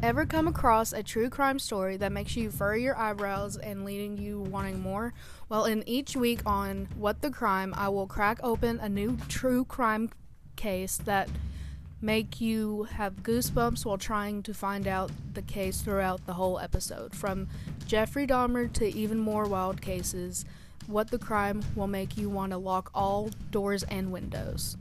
Ever come across a true crime story that makes you furrow your eyebrows and leading you wanting more? Well, in each week on What the Crime, I will crack open a new true crime case that make you have goosebumps while trying to find out the case throughout the whole episode. From Jeffrey Dahmer to even more wild cases, What the Crime will make you want to lock all doors and windows.